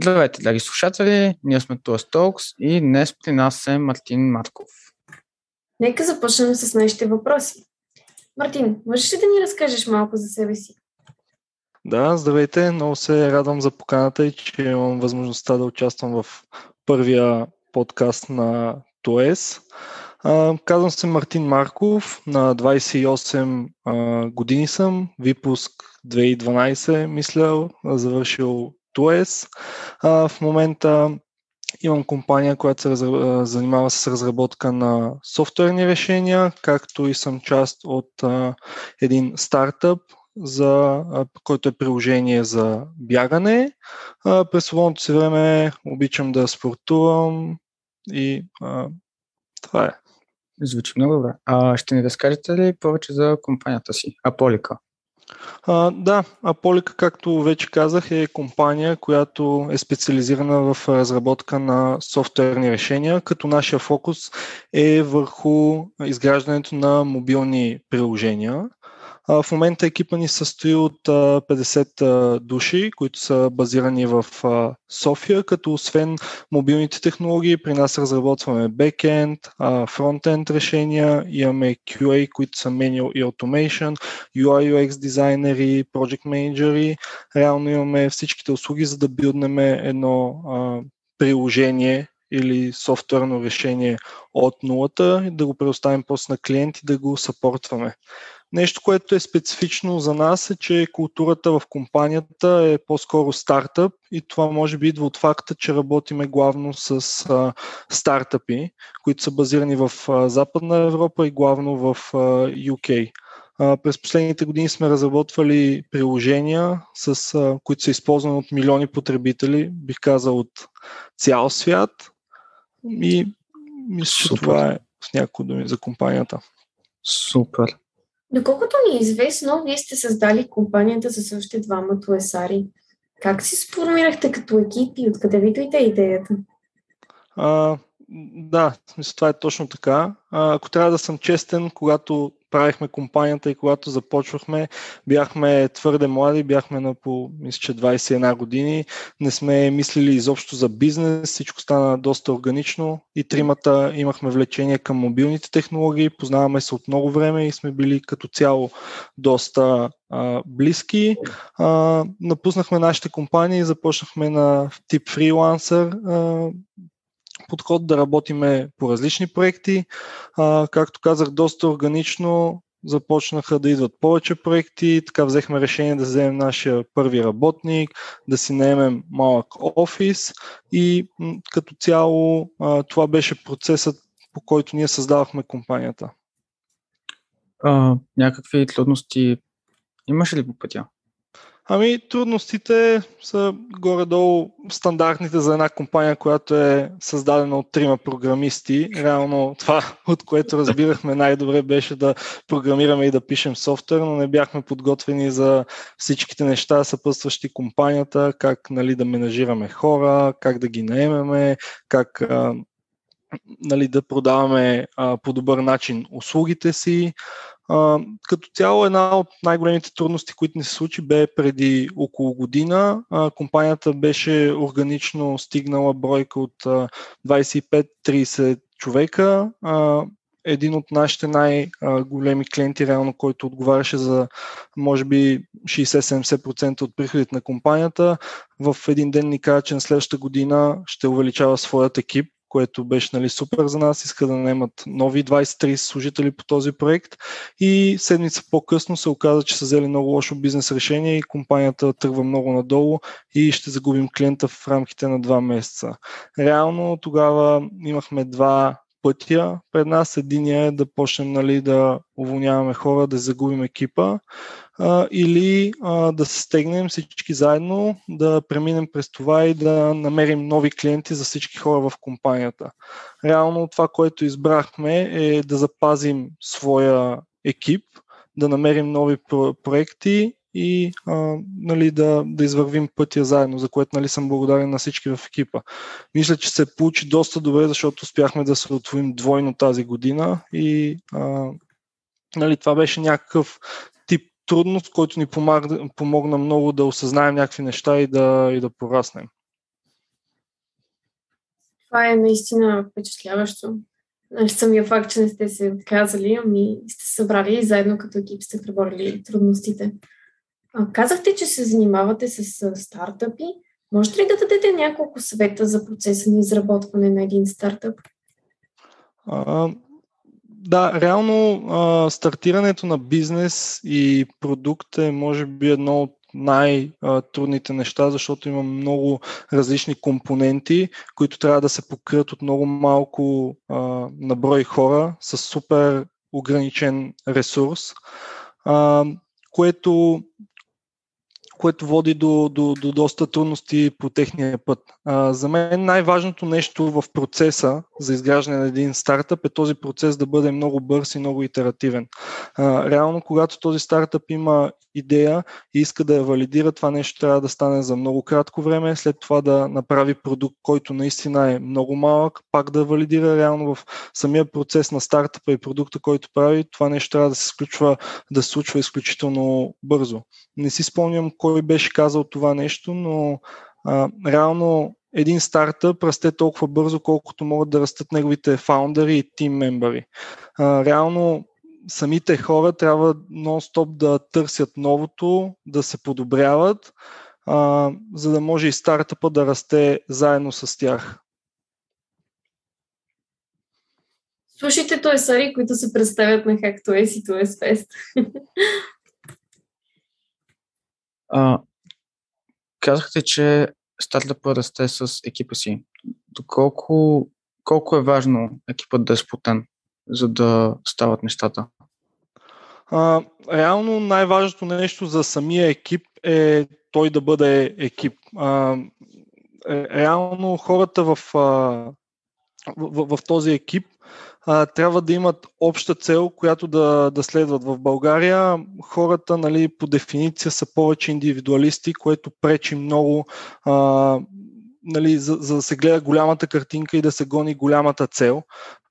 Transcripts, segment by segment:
Здравейте, драги слушатели! Ние сме Туас Talks и днес при нас е Мартин Марков. Нека започнем с нашите въпроси. Мартин, можеш ли да ни разкажеш малко за себе си? Да, здравейте! Много се радвам за поканата и че имам възможността да участвам в първия подкаст на ТОЕС. Казвам се Мартин Марков, на 28 години съм, випуск 2012 мисля, завършил ТОЕС. В момента имам компания, която се занимава с разработка на софтуерни решения, както и съм част от един стартъп, за, който е приложение за бягане. През свободното си време обичам да спортувам и а, това е. Звучи много добре. А ще ни разкажете ли повече за компанията си, Аполика? А, да, Аполика, както вече казах, е компания, която е специализирана в разработка на софтуерни решения, като нашия фокус е върху изграждането на мобилни приложения. В момента екипа ни състои от 50 души, които са базирани в София, като освен мобилните технологии, при нас разработваме бекенд, фронтенд решения, имаме QA, които са Manual и Automation, UI UX дизайнери, Project менеджери. Реално имаме всичките услуги, за да билднем едно приложение или софтуерно решение от нулата и да го предоставим после на клиент и да го съпортваме. Нещо, което е специфично за нас е, че културата в компанията е по-скоро стартъп и това може би идва от факта, че работиме главно с а, стартъпи, които са базирани в а, Западна Европа и главно в а, UK. А, през последните години сме разработвали приложения, с, а, които са използвани от милиони потребители, бих казал от цял свят. И мисля, че това е с някои думи за компанията. Супер. Доколкото ни е известно, вие сте създали компанията с още двама туесари. Как си сформирахте като екип и откъде ви дойде идеята? А, да, смисъл, това е точно така. Ако трябва да съм честен, когато правихме компанията и когато започвахме, бяхме твърде млади, бяхме на по, мисля, че 21 години, не сме мислили изобщо за бизнес, всичко стана доста органично и тримата имахме влечение към мобилните технологии, познаваме се от много време и сме били като цяло доста а, близки. А, напуснахме нашите компании започнахме на тип фрилансър, а, подход да работиме по различни проекти. А, както казах, доста органично започнаха да идват повече проекти, така взехме решение да вземем нашия първи работник, да си наемем малък офис и като цяло а, това беше процесът, по който ние създавахме компанията. А, някакви трудности имаше ли по пътя? Ами, трудностите са горе-долу стандартните за една компания, която е създадена от трима програмисти. Реално това, от което разбирахме най-добре, беше да програмираме и да пишем софтуер, но не бяхме подготвени за всичките неща, съпътстващи компанията, как нали, да менажираме хора, как да ги наемеме, как нали, да продаваме а, по добър начин услугите си. А, като цяло една от най-големите трудности, които ни се случи, бе преди около година. А, компанията беше органично стигнала бройка от 25-30 човека. А, един от нашите най-големи клиенти, реално, който отговаряше за може би 60-70% от приходите на компанията, в един ден ни каза, че на следващата година ще увеличава своят екип което беше нали, супер за нас. Иска да наемат нови 20-30 служители по този проект и седмица по-късно се оказа, че са взели много лошо бизнес решение и компанията тръгва много надолу и ще загубим клиента в рамките на два месеца. Реално тогава имахме два пътя пред нас. Единия е да почнем нали, да уволняваме хора, да загубим екипа а, или а, да се стегнем всички заедно, да преминем през това и да намерим нови клиенти за всички хора в компанията. Реално това, което избрахме е да запазим своя екип, да намерим нови проекти и а, нали, да, да извървим пътя заедно, за което нали, съм благодарен на всички в екипа. Мисля, че се получи доста добре, защото успяхме да се отвоим двойно тази година и а, нали, това беше някакъв тип трудност, който ни помогна, помогна много да осъзнаем някакви неща и да, и да пораснем. Това е наистина впечатляващо. Нали, самия факт, че не сте се отказали, ами сте събрали и заедно като екип сте преборили трудностите. Казахте, че се занимавате с стартъпи. Можете ли да дадете няколко съвета за процеса на изработване на един стартъп? А, да, реално а, стартирането на бизнес и продукт е може би едно от най-трудните неща, защото има много различни компоненти, които трябва да се покрият от много малко а, наброй хора с супер ограничен ресурс, а, което което води до, до, до доста трудности по техния път. А, за мен най-важното нещо в процеса за изграждане на един стартъп е този процес да бъде много бърз и много итеративен. А, реално, когато този стартъп има идея и иска да я валидира, това нещо трябва да стане за много кратко време, след това да направи продукт, който наистина е много малък, пак да валидира реално в самия процес на стартъпа и продукта, който прави, това нещо трябва да се случва, да се случва изключително бързо. Не си спомням кой беше казал това нещо, но а, реално един стартъп расте толкова бързо, колкото могат да растат неговите фаундъри и тим мембари. реално самите хора трябва нон-стоп да търсят новото, да се подобряват, а, за да може и стартъпа да расте заедно с тях. Слушайте той Сари, които се представят на HackToS и TOS Fest. а, казахте, че стартъпа расте с екипа си. Доколко колко е важно екипът да е сплутен? за да стават нещата? А, реално най-важното нещо за самия екип е той да бъде екип. А, реално хората в, а, в, в този екип а, трябва да имат обща цел, която да, да следват. В България хората нали, по дефиниция са повече индивидуалисти, което пречи много а, нали, за, за да се гледа голямата картинка и да се гони голямата цел.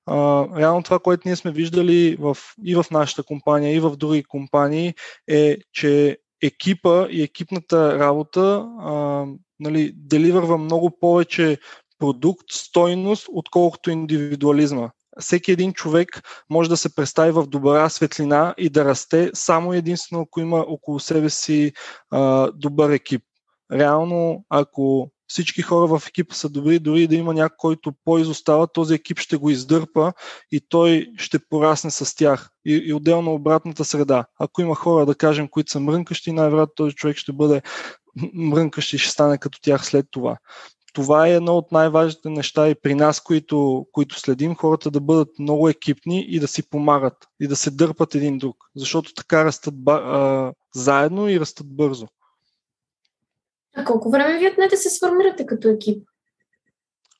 А, реално това, което ние сме виждали в, и в нашата компания, и в други компании, е, че екипа и екипната работа а, нали, деливърва много повече продукт, стойност, отколкото индивидуализма. Всеки един човек може да се представи в добра светлина и да расте само единствено, ако има около себе си а, добър екип. Реално, ако всички хора в екипа са добри, дори да има някой, който по-изостава, този екип ще го издърпа и той ще порасне с тях. И, и отделно обратната среда. Ако има хора, да кажем, които са мрънкащи, най-вероятно този човек ще бъде мрънкащ и ще стане като тях след това. Това е едно от най-важните неща и при нас, които, които следим, хората да бъдат много екипни и да си помагат и да се дърпат един друг, защото така растат а, заедно и растат бързо. А колко време ви отнете се сформирате като екип?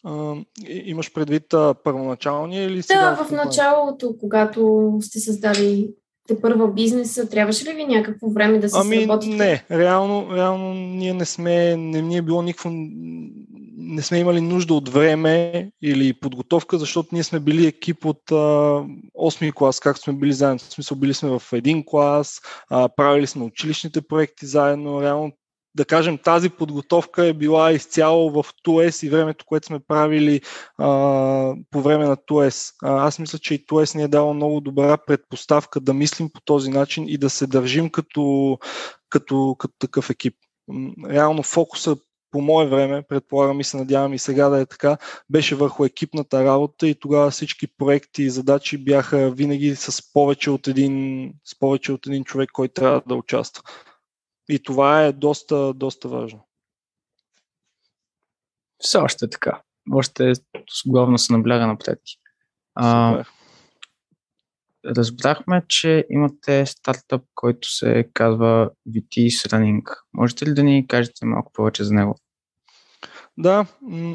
А, имаш предвид а, първоначалния или сега? Да, в началото, когато сте създали те първа бизнеса, трябваше ли ви някакво време да се ами, сработите? Не, реално, реално ние не сме, не ни е било никакво, не сме имали нужда от време или подготовка, защото ние сме били екип от а, 8 клас, както сме били заедно. В смисъл, били сме в един клас, а, правили сме училищните проекти заедно. Реално да кажем, тази подготовка е била изцяло в ТУЕС и времето, което сме правили а, по време на ТУЕС. А, аз мисля, че и ТУЕС ни е дало много добра предпоставка да мислим по този начин и да се държим като, като, като такъв екип. Реално фокуса по мое време, предполагам и се надявам и сега да е така, беше върху екипната работа и тогава всички проекти и задачи бяха винаги с повече от един, с повече от един човек, който трябва да участва. И това е доста, доста важно. Все още е така. Още главно се набляга на предки. А, разбрахме, че имате стартъп, който се казва VT Running. Можете ли да ни кажете малко повече за него? Да,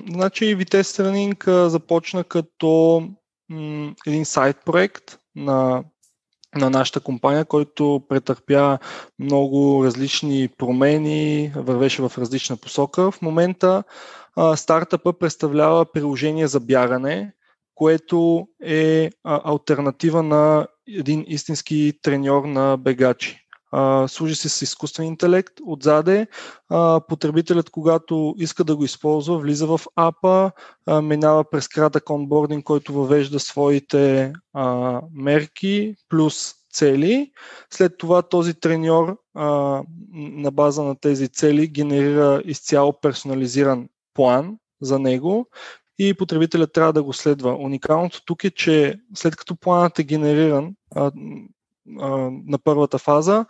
значи Vitesse Running започна като един сайт проект на на нашата компания, който претърпя много различни промени, вървеше в различна посока. В момента а, стартъпа представлява приложение за бягане, което е а, альтернатива на един истински треньор на бегачи. а, служи се с изкуствен интелект отзаде. А, потребителят, когато иска да го използва, влиза в апа, а, минава през кратък онбординг, който въвежда своите а, мерки, плюс цели. След това този треньор а, на база на тези цели генерира изцяло персонализиран план за него и потребителят трябва да го следва. Уникалното тук е, че след като планът е генериран а, а, на първата фаза,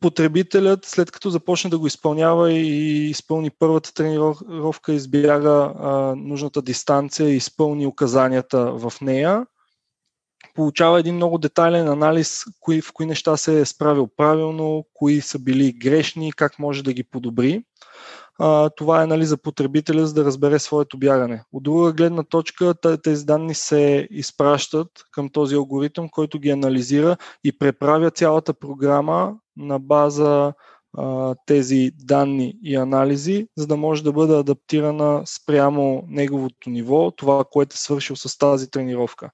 потребителят, след като започне да го изпълнява и изпълни първата тренировка, избяга а, нужната дистанция и изпълни указанията в нея, получава един много детайлен анализ кои, в кои неща се е справил правилно, кои са били грешни, как може да ги подобри. А, това е нали, за потребителя, за да разбере своето бягане. От друга гледна точка, тези данни се изпращат към този алгоритъм, който ги анализира и преправя цялата програма на база а, тези данни и анализи, за да може да бъде адаптирана спрямо неговото ниво, това, което е свършил с тази тренировка.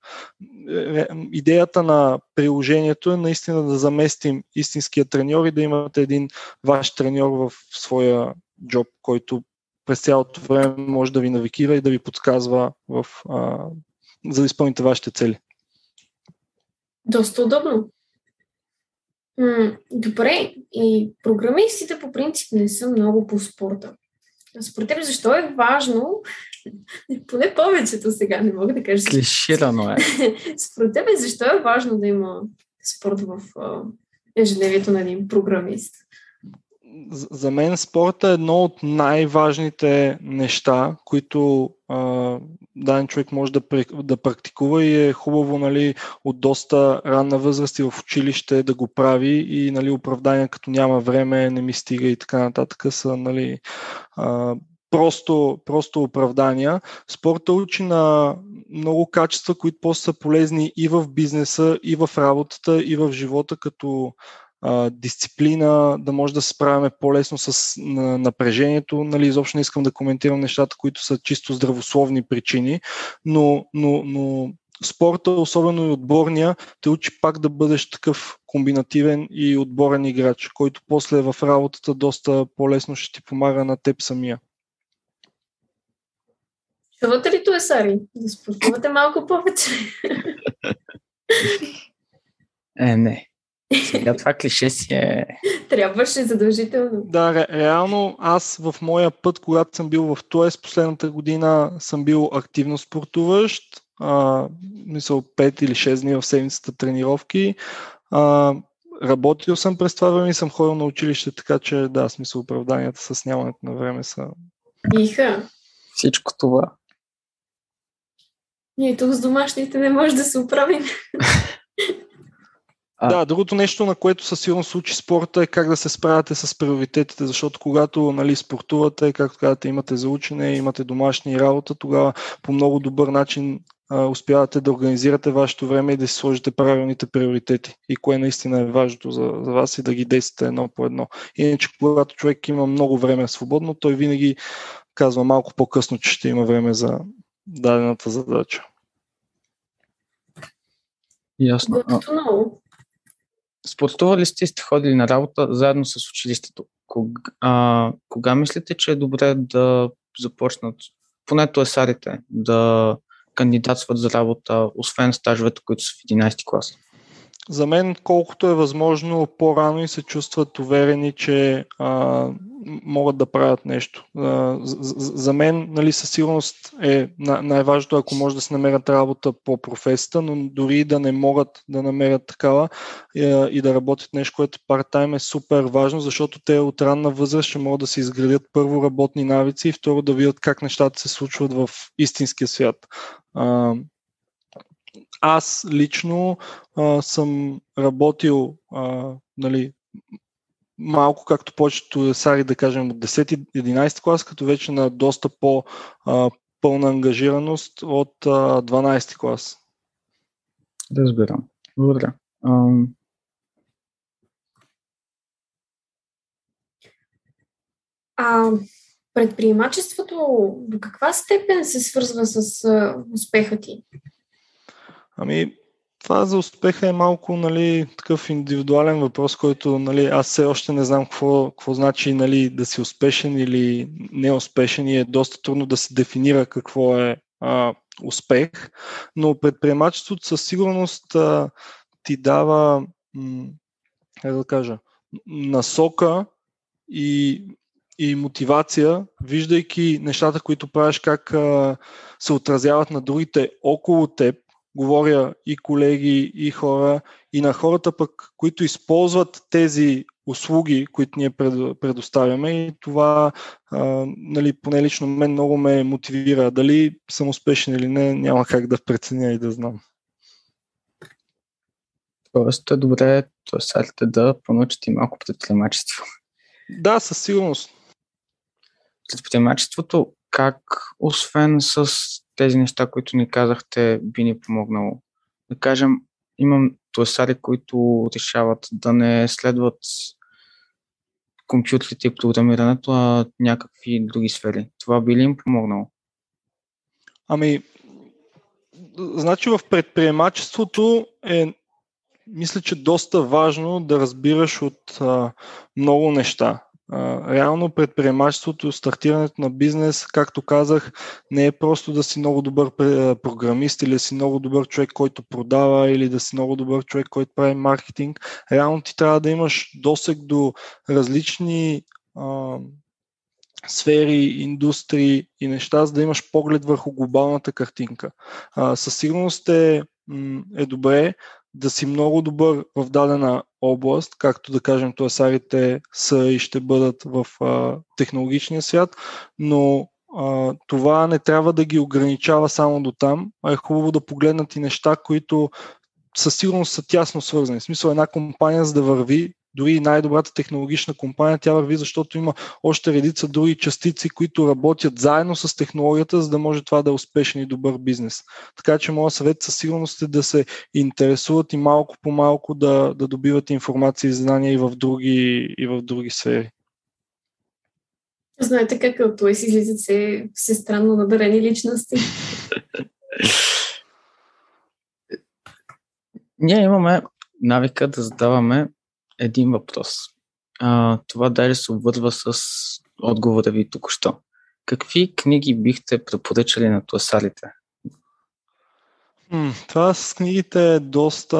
Идеята на приложението е наистина да заместим истинския треньор и да имате един ваш треньор в своя джоб, който през цялото време може да ви навикира и да ви подсказва в, а, за да изпълните вашите цели. Доста удобно. М- добре, и програмистите по принцип не са много по спорта. Според теб защо е важно, поне повечето сега не мога да кажа. Клиширано е. Според теб защо е важно да има спорт в ежедневието на един програмист? За мен спорта е едно от най-важните неща, които а, даден човек може да, да практикува и е хубаво нали, от доста ранна възраст и в училище да го прави и нали, оправдания като няма време, не ми стига и така нататък са нали, а, просто, просто оправдания. Спорта учи на много качества, които после са полезни и в бизнеса, и в работата, и в живота, като а, дисциплина, да може да се справяме по-лесно с на, напрежението. Нали, изобщо не искам да коментирам нещата, които са чисто здравословни причини, но, но, но спорта, особено и отборния, те учи пак да бъдеш такъв комбинативен и отборен играч, който после в работата доста по-лесно ще ти помага на теб самия. Чувате ли това, Сари? Да спортувате малко повече. Е, не. Сега това клише си е... Трябваше задължително. Да, ре, реално аз в моя път, когато съм бил в ТОЕС последната година, съм бил активно спортуващ. А, мисъл 5 или 6 дни в седмицата тренировки. А, работил съм през това време и съм ходил на училище, така че да, смисъл оправданията с нямането на време са... Иха. Всичко това. Ние тук с домашните не може да се оправим. А... Да, другото нещо, на което със сигурност случи спорта е как да се справяте с приоритетите, защото когато нали, спортувате, както казвате, имате заучене, имате домашни работа, тогава по много добър начин а, успявате да организирате вашето време и да си сложите правилните приоритети и кое наистина е важното за, за вас и да ги действате едно по едно. Иначе, когато човек има много време свободно, той винаги казва малко по-късно, че ще има време за дадената задача. Ясно. много спортували сте сте ходили на работа заедно с училището. Кога, а, кога мислите, че е добре да започнат, поне сарите, да кандидатстват за работа, освен стажовете, които са в 11 клас? За мен, колкото е възможно по-рано и се чувстват уверени, че а, могат да правят нещо. А, за, за мен, нали, със сигурност е най-важното, ако може да се намерят работа по професията, но дори да не могат да намерят такава и, и да работят нещо, което парт-тайм е супер важно, защото те от ранна възраст ще могат да се изградят първо работни навици и второ да видят как нещата се случват в истинския свят. А, аз лично а, съм работил а, нали, малко както повечето сари, да кажем, от 10-11 клас, като вече на доста по-пълна ангажираност от а, 12 клас. Разбирам. Благодаря. А, предприемачеството до каква степен се свързва с а, успеха ти? Ами, това за успеха е малко нали, такъв индивидуален въпрос, който нали, аз все още не знам какво, какво значи нали, да си успешен или неуспешен и е доста трудно да се дефинира какво е а, успех, но предприемачеството със сигурност а, ти дава, м- как да кажа, насока и, и мотивация, виждайки нещата, които правиш, как а, се отразяват на другите около теб говоря и колеги, и хора, и на хората пък, които използват тези услуги, които ние предоставяме и това, а, нали, поне лично мен много ме мотивира. Дали съм успешен или не, няма как да преценя и да знам. Тоест е добре сайтите да понучат и малко предприемачество. Да, със сигурност. Предприемачеството как, освен с тези неща, които ни казахте, би ни помогнало? Да кажем, имам тласари, които решават да не следват компютрите и програмирането, а някакви други сфери. Това би ли им помогнало? Ами, значи в предприемачеството е, мисля, че доста важно да разбираш от а, много неща реално предприемачеството, стартирането на бизнес, както казах, не е просто да си много добър програмист или да си много добър човек, който продава или да си много добър човек, който прави маркетинг. Реално ти трябва да имаш досег до различни а, сфери, индустрии и неща, за да имаш поглед върху глобалната картинка. А, със сигурност е, е добре да си много добър в дадена област, както да кажем туасарите са и ще бъдат в а, технологичния свят, но а, това не трябва да ги ограничава само до там, а е хубаво да погледнат и неща, които със сигурност са тясно свързани. В смисъл една компания, за да върви, дори и най-добрата технологична компания, тя върви, защото има още редица други частици, които работят заедно с технологията, за да може това да е успешен и добър бизнес. Така че моят съвет със сигурност е да се интересуват и малко по малко да, да добиват информация и знания и в други, и в други сфери. Знаете как от той си излизат се, се странно надарени личности. Ние имаме навика да задаваме един въпрос. А, това даже се обвързва с отговора ви току-що. Какви книги бихте препоръчали на класарите? Това с книгите е доста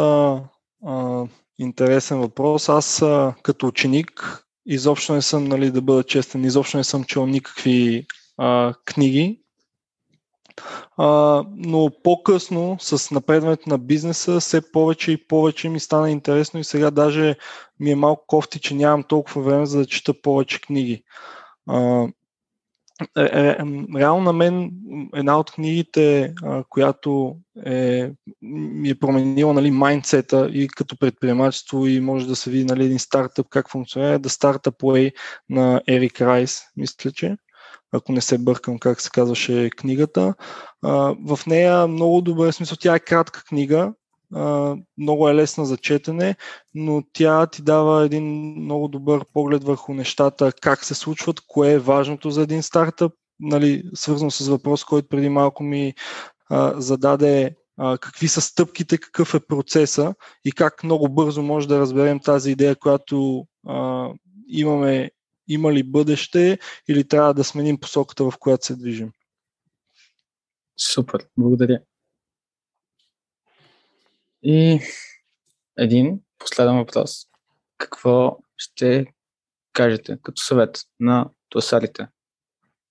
а, интересен въпрос. Аз а, като ученик изобщо не съм, нали, да бъда честен, изобщо не съм чел никакви а, книги а, но по-късно с напредването на бизнеса все повече и повече ми стана интересно и сега даже ми е малко кофти, че нямам толкова време за да чета повече книги. А, реално на мен една от книгите, която е, ми е променила нали, майндсета и като предприемачество и може да се види нали, един стартъп как функционира, е The Startup Way на Ерик Райс, мисля, че ако не се бъркам как се казваше книгата. А, в нея много добре, смисъл, тя е кратка книга, а, много е лесна за четене, но тя ти дава един много добър поглед върху нещата, как се случват, кое е важното за един стартъп, нали, свързано с въпрос, който преди малко ми а, зададе какви са стъпките, какъв е процеса и как много бързо може да разберем тази идея, която а, имаме има ли бъдеще или трябва да сменим посоката, в която се движим. Супер, благодаря. И един последен въпрос. Какво ще кажете като съвет на тосалите?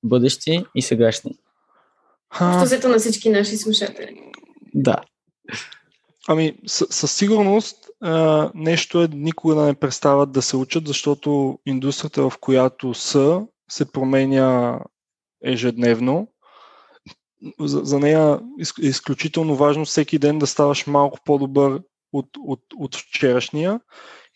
Бъдещи и сегашни. Общо на всички наши слушатели. Да. Ами, със сигурност а, нещо е никога да не престават да се учат, защото индустрията, в която са, се променя ежедневно. За, за нея е изключително важно всеки ден да ставаш малко по-добър от, от, от вчерашния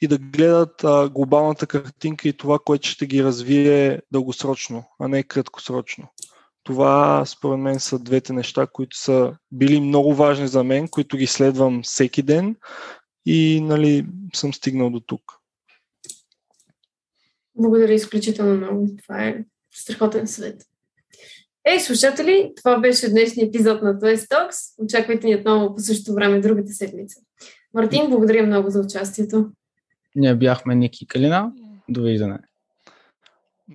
и да гледат а, глобалната картинка и това, което ще ги развие дългосрочно, а не краткосрочно. Това, според мен, са двете неща, които са били много важни за мен, които ги следвам всеки ден и нали, съм стигнал до тук. Благодаря изключително много. Това е страхотен съвет. Ей, слушатели, това беше днешния епизод на Toys Talks. Очаквайте ни отново по същото време другата седмица. Мартин, благодаря много за участието. Ние бяхме Ники Калина. Довиждане.